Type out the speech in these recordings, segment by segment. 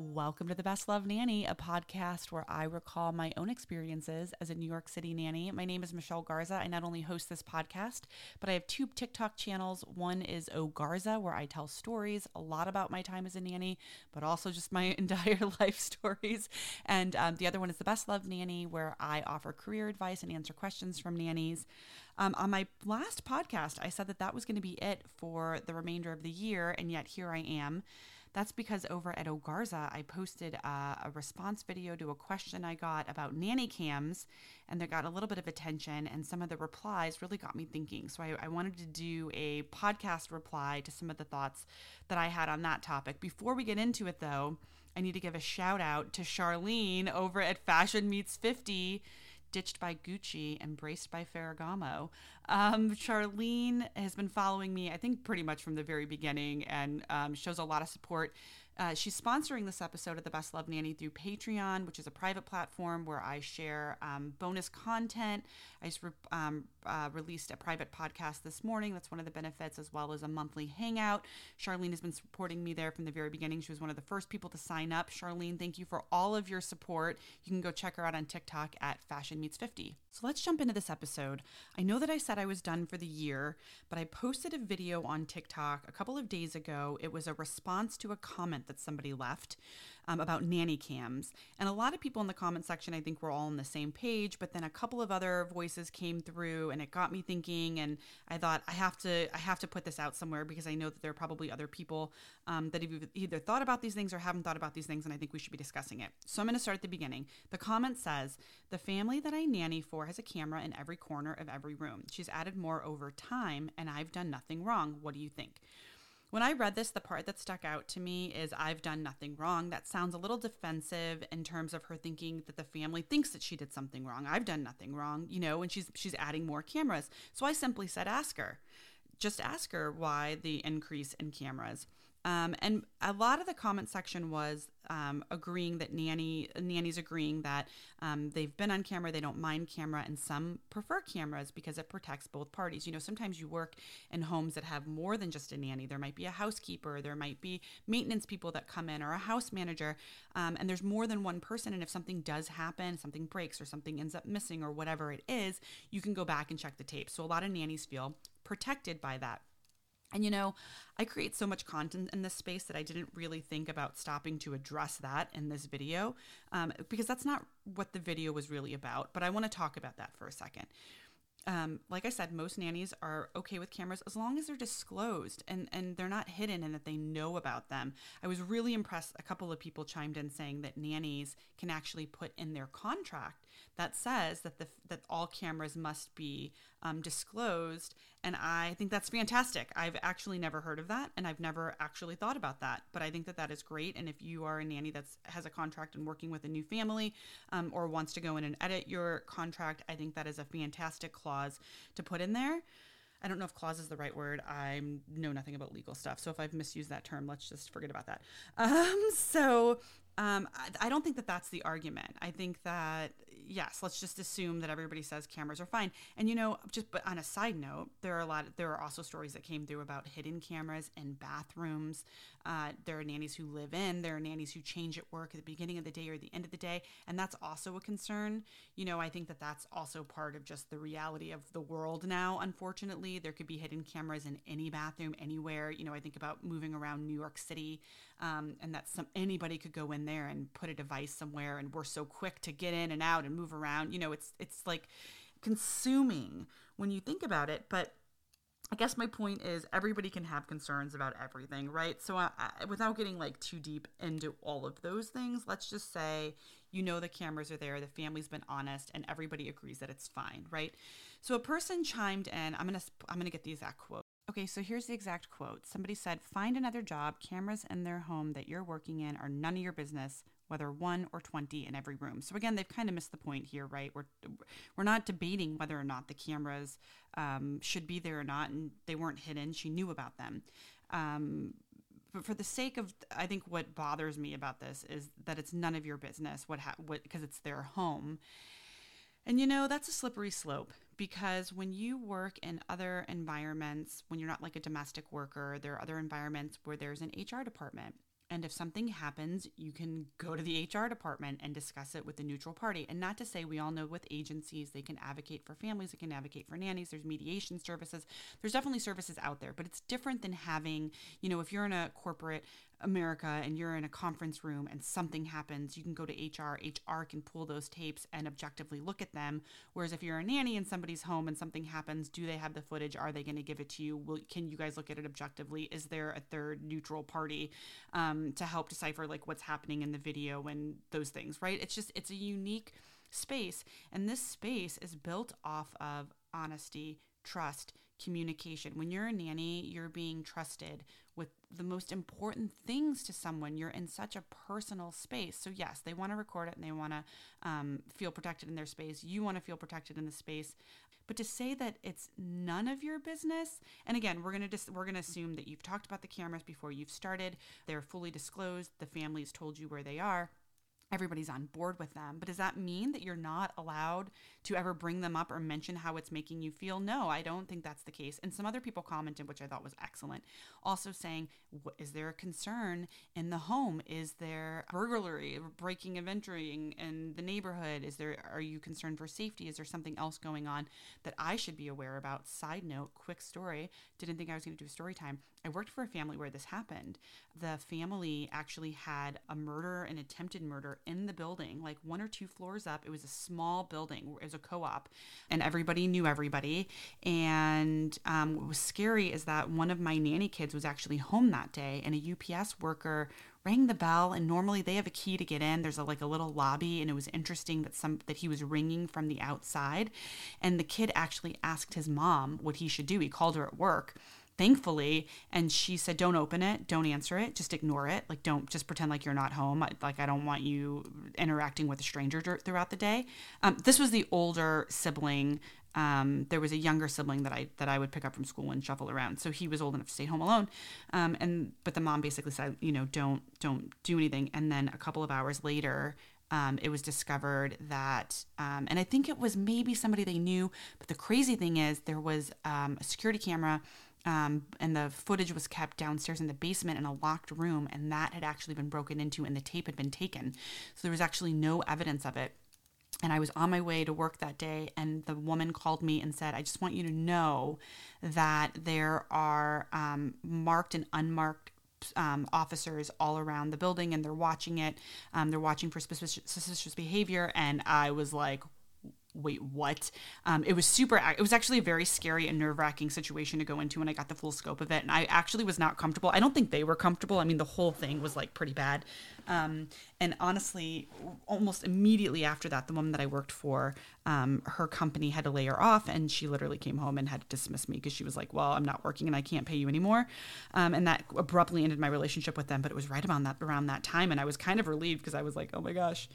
Welcome to the Best Love Nanny, a podcast where I recall my own experiences as a New York City nanny. My name is Michelle Garza. I not only host this podcast, but I have two TikTok channels. One is O Garza, where I tell stories a lot about my time as a nanny, but also just my entire life stories. And um, the other one is the Best Love Nanny, where I offer career advice and answer questions from nannies. Um, on my last podcast, I said that that was going to be it for the remainder of the year, and yet here I am. That's because over at Ogarza, I posted uh, a response video to a question I got about nanny cams, and that got a little bit of attention. And some of the replies really got me thinking. So I, I wanted to do a podcast reply to some of the thoughts that I had on that topic. Before we get into it, though, I need to give a shout out to Charlene over at Fashion Meets 50 ditched by Gucci, embraced by Ferragamo. Um, Charlene has been following me, I think, pretty much from the very beginning and um, shows a lot of support. Uh, she's sponsoring this episode of the Best Love Nanny through Patreon, which is a private platform where I share um, bonus content. I just re- um, uh, released a private podcast this morning. That's one of the benefits, as well as a monthly hangout. Charlene has been supporting me there from the very beginning. She was one of the first people to sign up. Charlene, thank you for all of your support. You can go check her out on TikTok at Fashion Meets 50. So let's jump into this episode. I know that I said I was done for the year, but I posted a video on TikTok a couple of days ago. It was a response to a comment that somebody left um, about nanny cams. And a lot of people in the comment section, I think, were all on the same page, but then a couple of other voices came through and it got me thinking. And I thought, I have to, I have to put this out somewhere because I know that there are probably other people um, that have either thought about these things or haven't thought about these things. And I think we should be discussing it. So I'm going to start at the beginning. The comment says, The family that I nanny for has a camera in every corner of every room. She's added more over time, and I've done nothing wrong. What do you think? When I read this, the part that stuck out to me is I've done nothing wrong. That sounds a little defensive in terms of her thinking that the family thinks that she did something wrong. I've done nothing wrong, you know, and she's she's adding more cameras. So I simply said ask her. Just ask her why the increase in cameras. Um, and a lot of the comment section was um, agreeing that nanny nannies agreeing that um, they've been on camera, they don't mind camera, and some prefer cameras because it protects both parties. You know, sometimes you work in homes that have more than just a nanny. There might be a housekeeper, there might be maintenance people that come in, or a house manager, um, and there's more than one person. And if something does happen, something breaks, or something ends up missing, or whatever it is, you can go back and check the tape. So a lot of nannies feel protected by that. And you know, I create so much content in this space that I didn't really think about stopping to address that in this video um, because that's not what the video was really about. But I want to talk about that for a second. Um, like I said, most nannies are okay with cameras as long as they're disclosed and, and they're not hidden and that they know about them. I was really impressed. A couple of people chimed in saying that nannies can actually put in their contract that says that the that all cameras must be um, disclosed, and I think that's fantastic. I've actually never heard of that, and I've never actually thought about that. But I think that that is great. And if you are a nanny that has a contract and working with a new family, um, or wants to go in and edit your contract, I think that is a fantastic clause to put in there. I don't know if clause is the right word. I know nothing about legal stuff. So if I've misused that term, let's just forget about that. Um, so um, I, I, don't think that that's the argument. I think that yes, let's just assume that everybody says cameras are fine. And you know, just but on a side note, there are a lot. Of, there are also stories that came through about hidden cameras in bathrooms. Uh, there are nannies who live in. There are nannies who change at work at the beginning of the day or the end of the day, and that's also a concern. You know, I think that that's also part of just the reality of the world now. Unfortunately, there could be hidden cameras in any bathroom anywhere. You know, I think about moving around New York City, um, and that some anybody could go in there and put a device somewhere, and we're so quick to get in and out and move around. You know, it's it's like consuming when you think about it, but I guess my point is everybody can have concerns about everything, right? So, I, I, without getting like too deep into all of those things, let's just say you know the cameras are there, the family's been honest, and everybody agrees that it's fine, right? So, a person chimed in. I'm gonna I'm gonna get the exact quote. Okay, so here's the exact quote. Somebody said, "Find another job. Cameras in their home that you're working in are none of your business whether one or 20 in every room. So again, they've kind of missed the point here, right? We're, we're not debating whether or not the cameras um, should be there or not, and they weren't hidden. She knew about them. Um, but for the sake of, I think what bothers me about this is that it's none of your business what, ha- what, because it's their home. And you know, that's a slippery slope because when you work in other environments, when you're not like a domestic worker, there are other environments where there's an HR department And if something happens, you can go to the HR department and discuss it with the neutral party. And not to say we all know with agencies, they can advocate for families, they can advocate for nannies, there's mediation services. There's definitely services out there, but it's different than having, you know, if you're in a corporate America and you're in a conference room and something happens, you can go to HR. HR can pull those tapes and objectively look at them. Whereas if you're a nanny in somebody's home and something happens, do they have the footage? Are they going to give it to you? Will, can you guys look at it objectively? Is there a third neutral party um, to help decipher like what's happening in the video and those things? Right? It's just it's a unique space, and this space is built off of honesty, trust, communication. When you're a nanny, you're being trusted with the most important things to someone. You're in such a personal space. So, yes, they want to record it and they want to um, feel protected in their space. You want to feel protected in the space. But to say that it's none of your business, and again, we're gonna just we're gonna assume that you've talked about the cameras before you've started. They're fully disclosed. The family's told you where they are everybody's on board with them. But does that mean that you're not allowed to ever bring them up or mention how it's making you feel? No, I don't think that's the case. And some other people commented, which I thought was excellent, also saying, is there a concern in the home? Is there burglary, breaking and entering in the neighborhood? Is there, are you concerned for safety? Is there something else going on that I should be aware about? Side note, quick story. Didn't think I was going to do story time. I worked for a family where this happened. The family actually had a murder, an attempted murder in the building, like one or two floors up. It was a small building, it was a co op, and everybody knew everybody. And um, what was scary is that one of my nanny kids was actually home that day, and a UPS worker rang the bell and normally they have a key to get in there's a, like a little lobby and it was interesting that some that he was ringing from the outside and the kid actually asked his mom what he should do he called her at work thankfully and she said don't open it don't answer it just ignore it like don't just pretend like you're not home like i don't want you interacting with a stranger throughout the day um, this was the older sibling um, there was a younger sibling that I that I would pick up from school and shuffle around. So he was old enough to stay home alone. Um, and but the mom basically said, you know, don't don't do anything. And then a couple of hours later, um, it was discovered that, um, and I think it was maybe somebody they knew. But the crazy thing is, there was um, a security camera um, and the footage was kept downstairs in the basement in a locked room, and that had actually been broken into, and the tape had been taken. So there was actually no evidence of it. And I was on my way to work that day, and the woman called me and said, I just want you to know that there are um, marked and unmarked um, officers all around the building and they're watching it. Um, they're watching for suspicious, suspicious behavior. And I was like, wait, what? Um, it was super, it was actually a very scary and nerve wracking situation to go into when I got the full scope of it. And I actually was not comfortable. I don't think they were comfortable. I mean, the whole thing was like pretty bad. Um, and honestly, almost immediately after that, the woman that I worked for, um, her company had to lay her off, and she literally came home and had to dismiss me because she was like, "Well, I'm not working and I can't pay you anymore," um, and that abruptly ended my relationship with them. But it was right around that around that time, and I was kind of relieved because I was like, "Oh my gosh."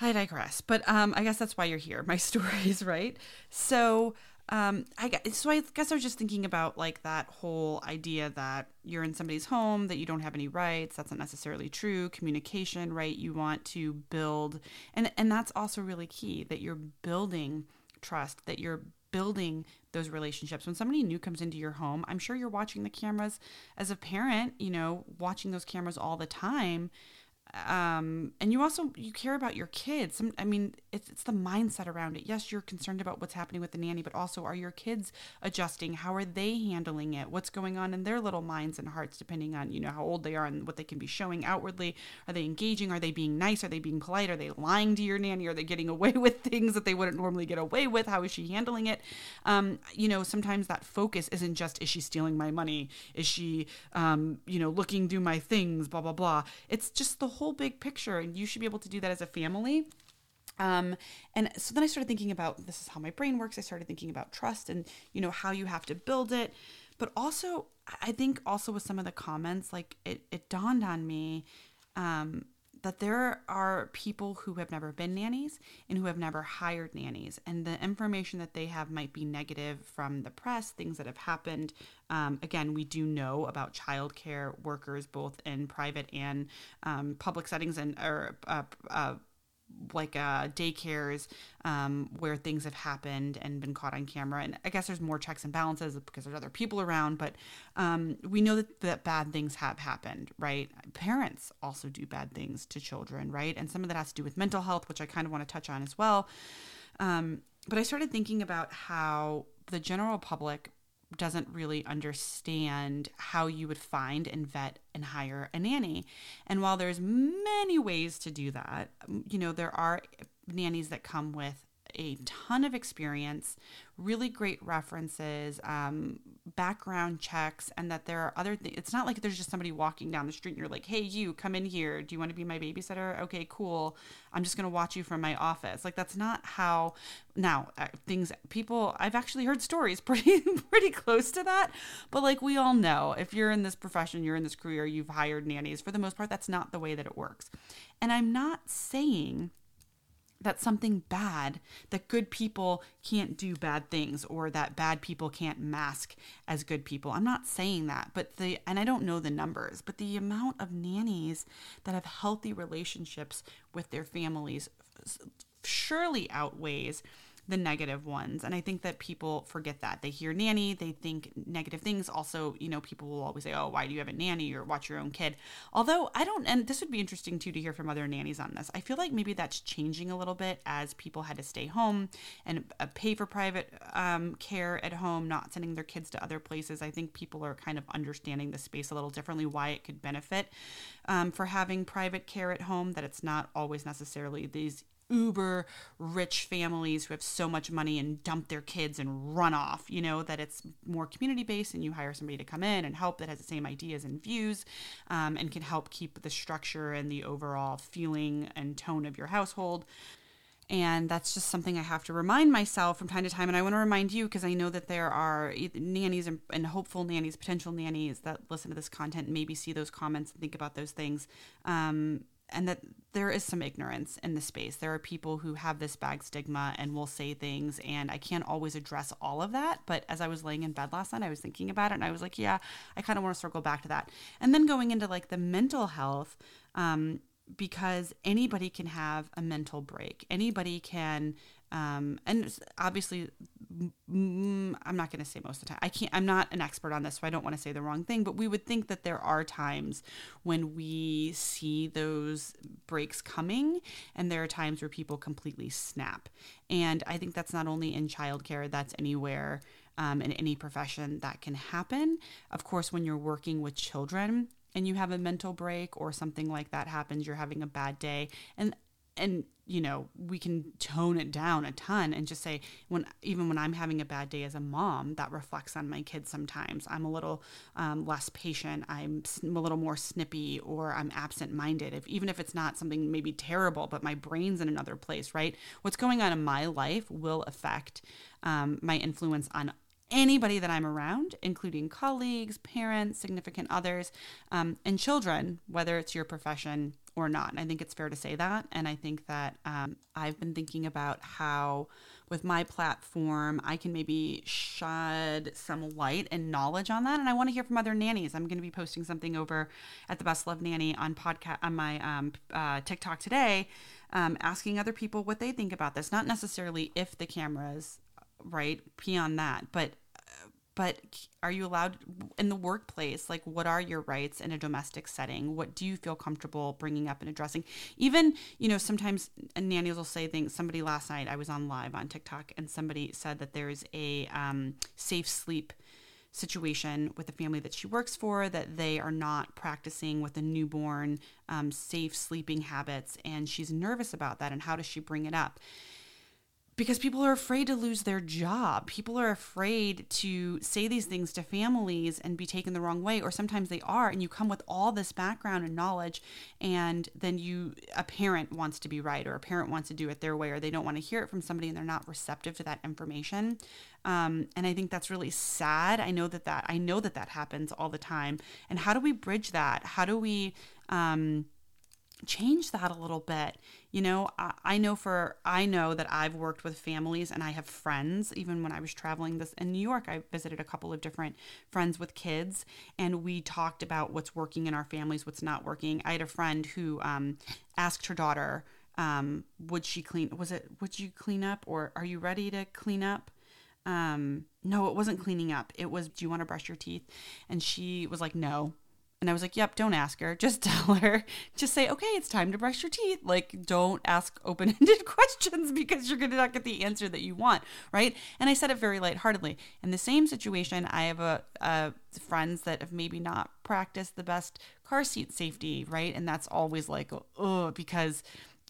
I digress, but um, I guess that's why you're here. My stories, right? So, um, I guess, so I guess I was just thinking about like that whole idea that you're in somebody's home, that you don't have any rights. That's not necessarily true. Communication, right? You want to build, and and that's also really key that you're building trust, that you're building those relationships. When somebody new comes into your home, I'm sure you're watching the cameras as a parent. You know, watching those cameras all the time um, and you also you care about your kids. I mean it's, it's the mindset around it. Yes you're concerned about what's happening with the nanny but also are your kids adjusting? How are they handling it? What's going on in their little minds and hearts depending on you know how old they are and what they can be showing outwardly? Are they engaging? Are they being nice? Are they being polite? Are they lying to your nanny? Are they getting away with things that they wouldn't normally get away with? How is she handling it? Um, you know sometimes that focus isn't just is she stealing my money? Is she um, you know looking do my things? Blah blah blah. It's just the whole big picture and you should be able to do that as a family um, and so then I started thinking about this is how my brain works. I started thinking about trust and you know how you have to build it. But also, I think also with some of the comments, like it, it dawned on me um, that there are people who have never been nannies and who have never hired nannies, and the information that they have might be negative from the press, things that have happened. Um, again, we do know about childcare workers both in private and um, public settings and or uh, uh, like uh, daycares um, where things have happened and been caught on camera. And I guess there's more checks and balances because there's other people around, but um, we know that, that bad things have happened, right? Parents also do bad things to children, right? And some of that has to do with mental health, which I kind of want to touch on as well. Um, but I started thinking about how the general public doesn't really understand how you would find and vet and hire a nanny. And while there's many ways to do that, you know, there are nannies that come with a ton of experience, really great references, um, background checks, and that there are other things. It's not like there's just somebody walking down the street and you're like, hey, you come in here. Do you want to be my babysitter? Okay, cool. I'm just going to watch you from my office. Like, that's not how now uh, things, people, I've actually heard stories pretty, pretty close to that. But like we all know, if you're in this profession, you're in this career, you've hired nannies, for the most part, that's not the way that it works. And I'm not saying that something bad, that good people can't do bad things or that bad people can't mask as good people. I'm not saying that, but the, and I don't know the numbers, but the amount of nannies that have healthy relationships with their families surely outweighs the negative ones. And I think that people forget that. They hear nanny, they think negative things. Also, you know, people will always say, oh, why do you have a nanny or watch your own kid? Although I don't, and this would be interesting too to hear from other nannies on this. I feel like maybe that's changing a little bit as people had to stay home and uh, pay for private um, care at home, not sending their kids to other places. I think people are kind of understanding the space a little differently, why it could benefit um, for having private care at home, that it's not always necessarily these uber rich families who have so much money and dump their kids and run off, you know, that it's more community based and you hire somebody to come in and help that has the same ideas and views um, and can help keep the structure and the overall feeling and tone of your household. And that's just something I have to remind myself from time to time. And I want to remind you because I know that there are nannies and, and, hopeful nannies, potential nannies that listen to this content and maybe see those comments and think about those things. Um, and that there is some ignorance in the space. There are people who have this bag stigma and will say things, and I can't always address all of that. But as I was laying in bed last night, I was thinking about it, and I was like, yeah, I kind of want to circle back to that. And then going into like the mental health, um, because anybody can have a mental break. Anybody can um, and obviously I'm not going to say most of the time. I can't I'm not an expert on this, so I don't want to say the wrong thing, but we would think that there are times when we see those breaks coming and there are times where people completely snap. And I think that's not only in childcare, that's anywhere um, in any profession that can happen. Of course, when you're working with children, and you have a mental break or something like that happens you're having a bad day and and you know we can tone it down a ton and just say when even when i'm having a bad day as a mom that reflects on my kids sometimes. I'm a little um, less patient. I'm a little more snippy or i'm absent minded if even if it's not something maybe terrible but my brain's in another place right? What's going on in my life will affect um, my influence on anybody that I'm around, including colleagues, parents, significant others, um, and children, whether it's your profession or not. I think it's fair to say that. And I think that um, I've been thinking about how, with my platform, I can maybe shed some light and knowledge on that. And I want to hear from other nannies. I'm going to be posting something over at the Best Love Nanny on podcast on my um, uh, TikTok today, um, asking other people what they think about this. Not necessarily if the cameras right? Beyond that. But but are you allowed in the workplace like what are your rights in a domestic setting? What do you feel comfortable bringing up and addressing? Even you know sometimes nannies will say things somebody last night i was on live on tiktok and somebody said that there's a um, safe sleep situation with the family that she works for that they are not practicing with a newborn um, safe sleeping habits and she's nervous about that and how does she bring it up because people are afraid to lose their job. People are afraid to say these things to families and be taken the wrong way, or sometimes they are. And you come with all this background and knowledge, and then you, a parent wants to be right, or a parent wants to do it their way, or they don't want to hear it from somebody and they're not receptive to that information. Um, and I think that's really sad. I know that that I know that that happens all the time. And how do we bridge that? How do we um, change that a little bit? you know I, I, know for i know that i've worked with families and i have friends even when i was traveling this in new york i visited a couple of different friends with kids and we talked about what's working in our families what's not working i had a friend who um, asked her daughter um, would she clean? Was it would you clean up or are you ready to clean up? Um, no, it wasn't cleaning up. It was, do you want to brush your teeth? And she was like, no. And I was like, yep, don't ask her. Just tell her. Just say, okay, it's time to brush your teeth. Like, don't ask open ended questions because you're going to not get the answer that you want. Right. And I said it very lightheartedly. In the same situation, I have a, a friends that have maybe not practiced the best car seat safety. Right. And that's always like, oh, because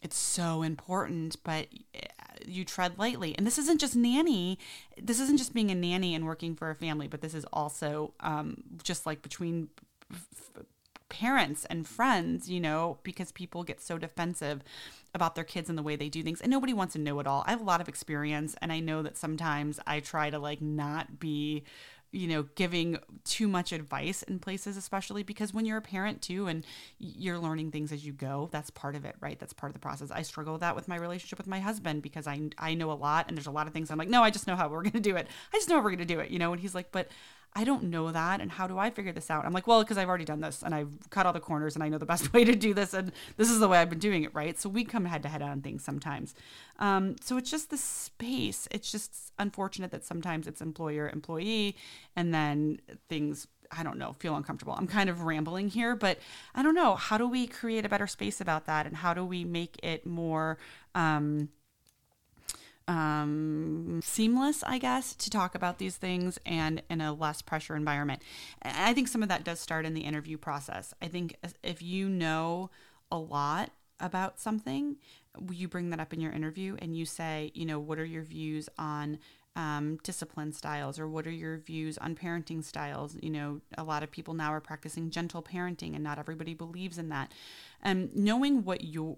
it's so important, but eh, you tread lightly. And this isn't just nanny. This isn't just being a nanny and working for a family, but this is also um, just like between parents and friends, you know, because people get so defensive about their kids and the way they do things. And nobody wants to know it all. I have a lot of experience and I know that sometimes I try to like not be you know, giving too much advice in places, especially because when you're a parent too and you're learning things as you go, that's part of it, right? That's part of the process. I struggle with that with my relationship with my husband because I I know a lot and there's a lot of things I'm like, no, I just know how we're gonna do it. I just know we're gonna do it, you know. And he's like, but I don't know that. And how do I figure this out? I'm like, well, because I've already done this and I've cut all the corners and I know the best way to do this. And this is the way I've been doing it, right? So we come head to head on things sometimes. Um, so it's just the space. It's just unfortunate that sometimes it's employer employee and then things I don't know, feel uncomfortable. I'm kind of rambling here, but I don't know. How do we create a better space about that? And how do we make it more um, um, seamless, I guess, to talk about these things and in a less pressure environment. I think some of that does start in the interview process. I think if you know a lot about something, you bring that up in your interview and you say, you know, what are your views on um, discipline styles or what are your views on parenting styles? You know, a lot of people now are practicing gentle parenting and not everybody believes in that and knowing what you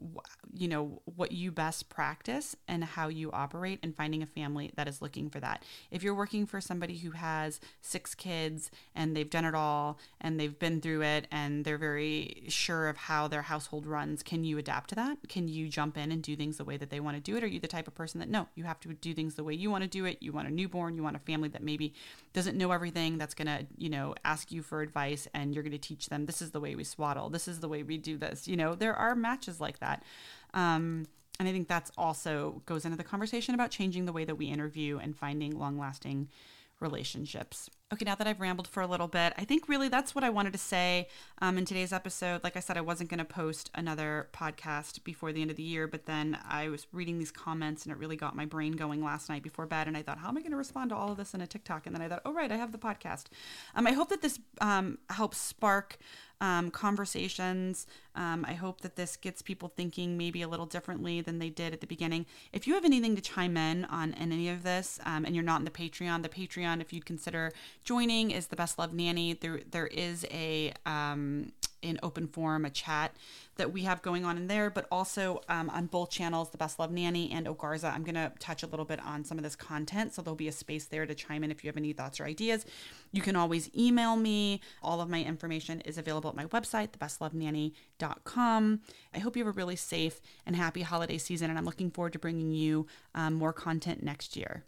you know what you best practice and how you operate and finding a family that is looking for that. If you're working for somebody who has six kids and they've done it all and they've been through it and they're very sure of how their household runs can you adapt to that? Can you jump in and do things the way that they want to do it? Are you the type of person that no you have to do things the way you want to do it. You want a newborn you want a family that maybe doesn't know everything that's going to you know ask you for advice and you're going to teach them this is the way we swaddle. This is the way we do this you know there are matches like that um, and i think that's also goes into the conversation about changing the way that we interview and finding long lasting relationships Okay, now that I've rambled for a little bit, I think really that's what I wanted to say um, in today's episode. Like I said, I wasn't going to post another podcast before the end of the year, but then I was reading these comments and it really got my brain going last night before bed. And I thought, how am I going to respond to all of this in a TikTok? And then I thought, oh, right, I have the podcast. Um, I hope that this um, helps spark um, conversations. Um, I hope that this gets people thinking maybe a little differently than they did at the beginning. If you have anything to chime in on any of this um, and you're not in the Patreon, the Patreon, if you'd consider joining is the Best Love Nanny. There there is a um, in open forum a chat that we have going on in there, but also um, on both channels, the Best Love Nanny and Ogarza. I'm going to touch a little bit on some of this content, so there'll be a space there to chime in if you have any thoughts or ideas. You can always email me. All of my information is available at my website, thebestlovenanny.com. I hope you have a really safe and happy holiday season, and I'm looking forward to bringing you um, more content next year.